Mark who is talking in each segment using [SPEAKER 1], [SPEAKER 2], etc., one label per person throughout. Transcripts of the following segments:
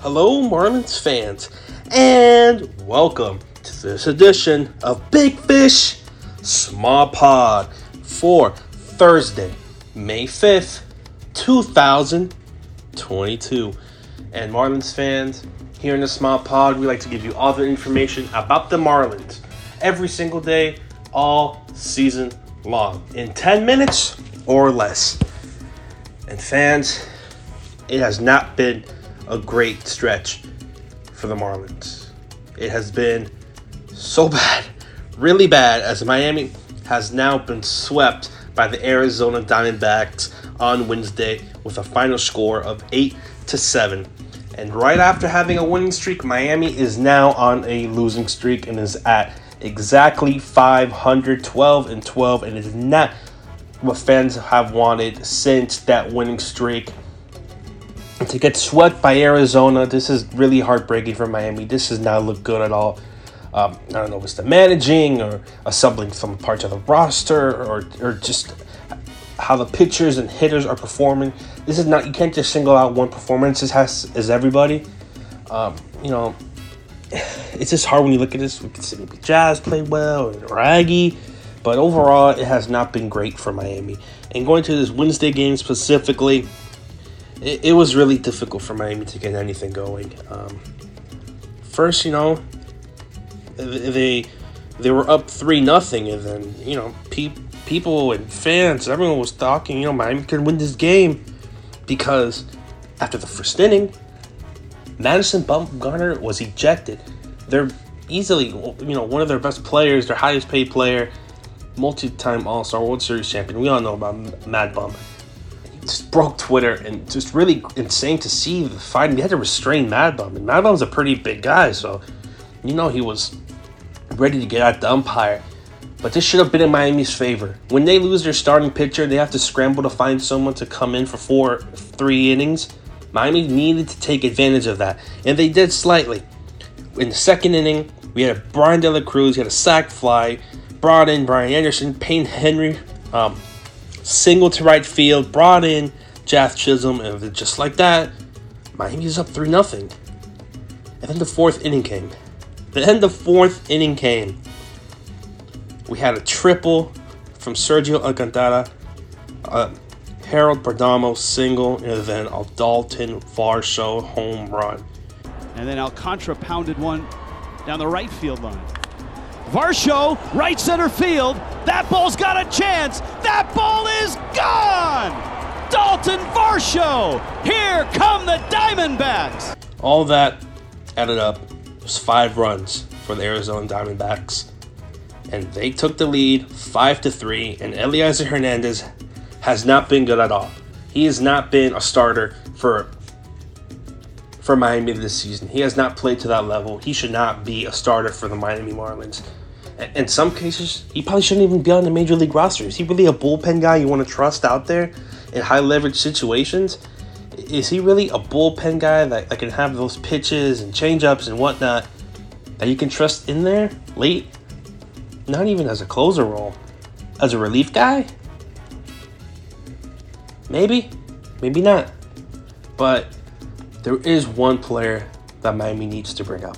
[SPEAKER 1] Hello, Marlins fans, and welcome to this edition of Big Fish Small Pod for Thursday, May 5th, 2022. And Marlins fans, here in the Small Pod, we like to give you all the information about the Marlins every single day, all season long, in 10 minutes or less. And fans, it has not been a great stretch for the Marlins. It has been so bad, really bad, as Miami has now been swept by the Arizona Diamondbacks on Wednesday with a final score of 8 to 7. And right after having a winning streak, Miami is now on a losing streak and is at exactly 512 and 12 and is not what fans have wanted since that winning streak to get swept by Arizona, this is really heartbreaking for Miami. This does not look good at all. Um, I don't know if it's the managing or assembling some parts of the roster or, or just how the pitchers and hitters are performing. This is not, you can't just single out one performance as, has, as everybody. Um, you know, it's just hard when you look at this. We can see maybe Jazz played well or Aggie, but overall, it has not been great for Miami. And going to this Wednesday game specifically, it, it was really difficult for Miami to get anything going. Um, first, you know, they they were up three nothing, and then you know pe- people and fans, everyone was talking. You know, Miami could win this game because after the first inning, Madison Bumgarner was ejected. They're easily, you know, one of their best players, their highest paid player, multi-time All-Star World Series champion. We all know about Mad Bum just broke Twitter and just really insane to see the fight. And He had to restrain Mad Bum, and Mad a pretty big guy, so you know he was ready to get at the umpire. But this should have been in Miami's favor. When they lose their starting pitcher, they have to scramble to find someone to come in for four, three innings. Miami needed to take advantage of that, and they did slightly. In the second inning, we had Bryan De La Cruz, he had a sac fly, brought in Brian Anderson, Payne Henry, um, single to right field, brought in Jazz Chisholm, and just like that, Miami's up 3 0. And then the fourth inning came. Then the fourth inning came. We had a triple from Sergio Alcantara, a Geraldo Perdomo single, and then a Dalton Varsho home run.
[SPEAKER 2] And then Alcantara pounded one down the right field line. Varsho, right center field. That ball's got a chance. That ball is gone. Dalton Varsho. Here come the Diamondbacks.
[SPEAKER 1] All that added up was five runs for the Arizona Diamondbacks, and they took the lead five to three. And Elieser Hernandez has not been good at all. He has not been a starter for for Miami this season. He has not played to that level. He should not be a starter for the Miami Marlins. In some cases, he probably shouldn't even be on the major league roster. Is he really a bullpen guy you want to trust out there in high leverage situations? Is he really a bullpen guy that, that can have those pitches and changeups and whatnot that you can trust in there late? Not even as a closer role, as a relief guy? Maybe, maybe not. But there is one player that Miami needs to bring up.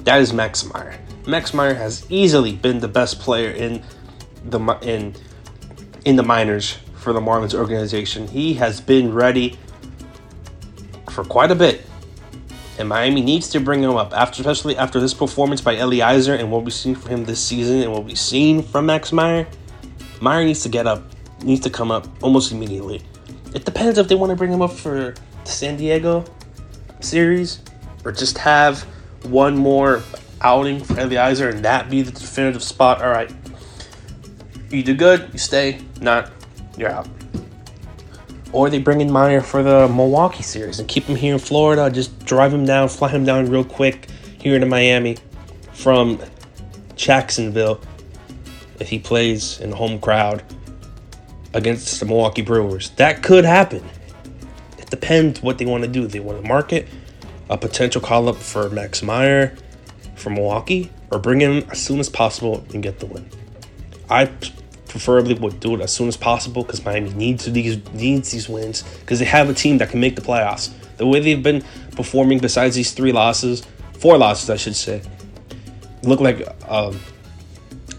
[SPEAKER 1] That is Max Meyer. Max Meyer has easily been the best player in the in in the minors for the Marlins organization. He has been ready for quite a bit. And Miami needs to bring him up, after especially after this performance by Elieser and what we've seen from him this season and what we've seen from Max Meyer. Meyer needs to get up, needs to come up almost immediately. It depends if they want to bring him up for the San Diego series or just have one more outing for Elieser and that be the definitive spot. All right, you do good, you stay. Not, you're out. Or they bring in Meyer for the Milwaukee series and keep him here in Florida. Just drive him down, fly him down real quick here to Miami from Jacksonville if he plays in the home crowd against the Milwaukee Brewers. That could happen. It depends what they want to do. They want to market a potential call up for Max Meyer from Milwaukee or bring him as soon as possible and get the win. I preferably would do it as soon as possible because Miami needs these needs these wins because they have a team that can make the playoffs. The way they've been performing, besides these three losses, four losses, I should say, look like um,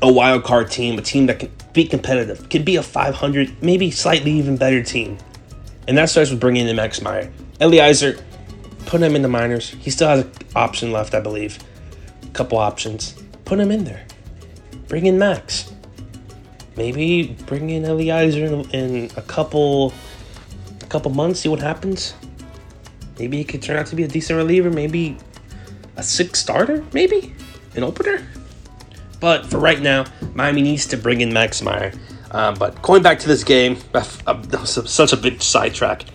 [SPEAKER 1] a wild card team, a team that can be competitive, can be a 500, maybe slightly even better team. And that starts with bringing in Max Meyer. Elieser, put him in the minors. He still has an option left, I believe. A couple options. Put him in there. Bring in Max. Maybe bring in Elieser in, in a couple, a couple months. See what happens. Maybe he could turn out to be a decent reliever. Maybe a six starter. Maybe an opener. But for right now, Miami needs to bring in Max Meyer. Um, but going back to this game, that was such a big sidetrack.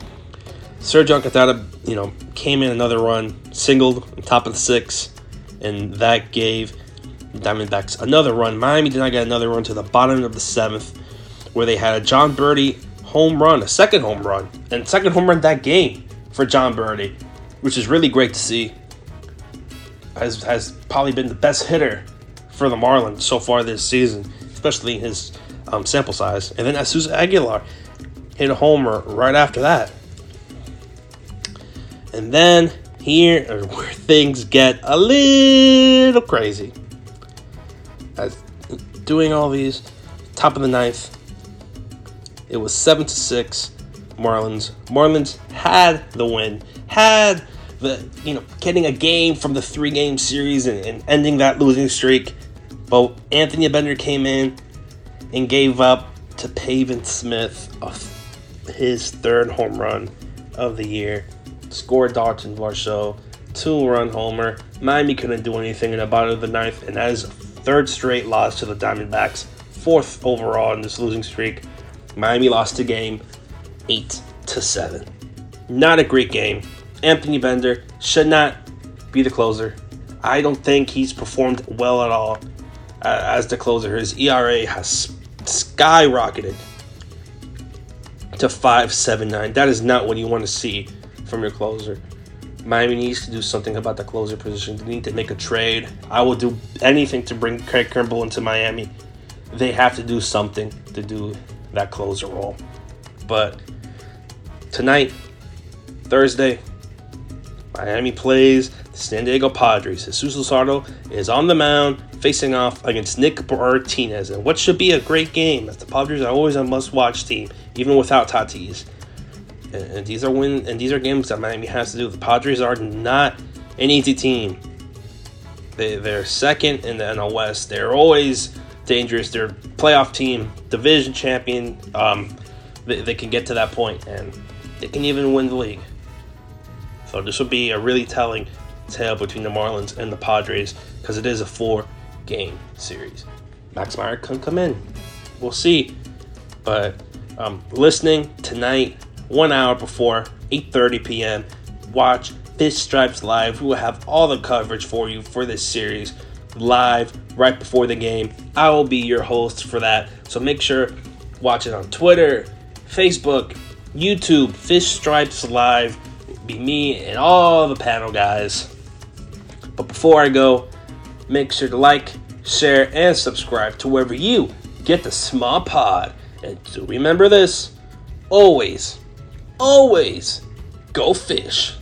[SPEAKER 1] Sergio Alcantara, you know, came in another run, singled on top of the six, and that gave Diamondbacks another run. Miami did not get another run to the bottom of the seventh, where they had a Jon Berti home run, a second home run, and second home run that game for Jon Berti, which is really great to see. Has has probably been the best hitter for the Marlins so far this season, especially his um, sample size. And then Jesus Aguilar hit a homer right after that. And then here are where things get a little crazy. As doing all these, top of the ninth, it was seven to six. Marlins. Marlins had the win, had the you know getting a game from the three game series and, and ending that losing streak. But Anthony Bender came in and gave up to Pavin Smith his third home run of the year. Scored Dalton Varsho, two run homer. Miami couldn't do anything in the bottom of the ninth, and that is third straight loss to the Diamondbacks, fourth overall in this losing streak. Miami lost the game eight to seven. Not a great game. Anthony Bender should not be the closer. I don't think he's performed well at all uh, as the closer. His ERA has skyrocketed to 5.79. That is not what you want to see from your closer. Miami needs to do something about the closer position. They need to make a trade. I will do anything to bring Craig Kimbrel into Miami. They have to do something to do that closer role. But tonight, Thursday, Miami plays San Diego Padres. Jesus Luzardo is on the mound facing off against Nick Martinez, and what should be a great game as the Padres are always a must-watch team, even without Tatis. And, and these are win and these are games that Miami has to do. The Padres are not an easy team. They, they're second in the NL West. They're always dangerous. They're playoff team, division champion. Um, they, they can get to that point, and they can even win the league. So this would be a really telling tale between the Marlins and the Padres because it is a four game series. Max Meyer could come in. We'll see. But um, listening tonight, one hour before 8:30 p.m. Watch Fish Stripes live. We will have all the coverage for you for this series live right before the game. I will be your host for that. So make sure watch it on Twitter, Facebook, YouTube, Fish Stripes Live. Be me and all the panel guys. But before I go, make sure to like, share, and subscribe to wherever you get the small pod. And to remember this always, always go fish.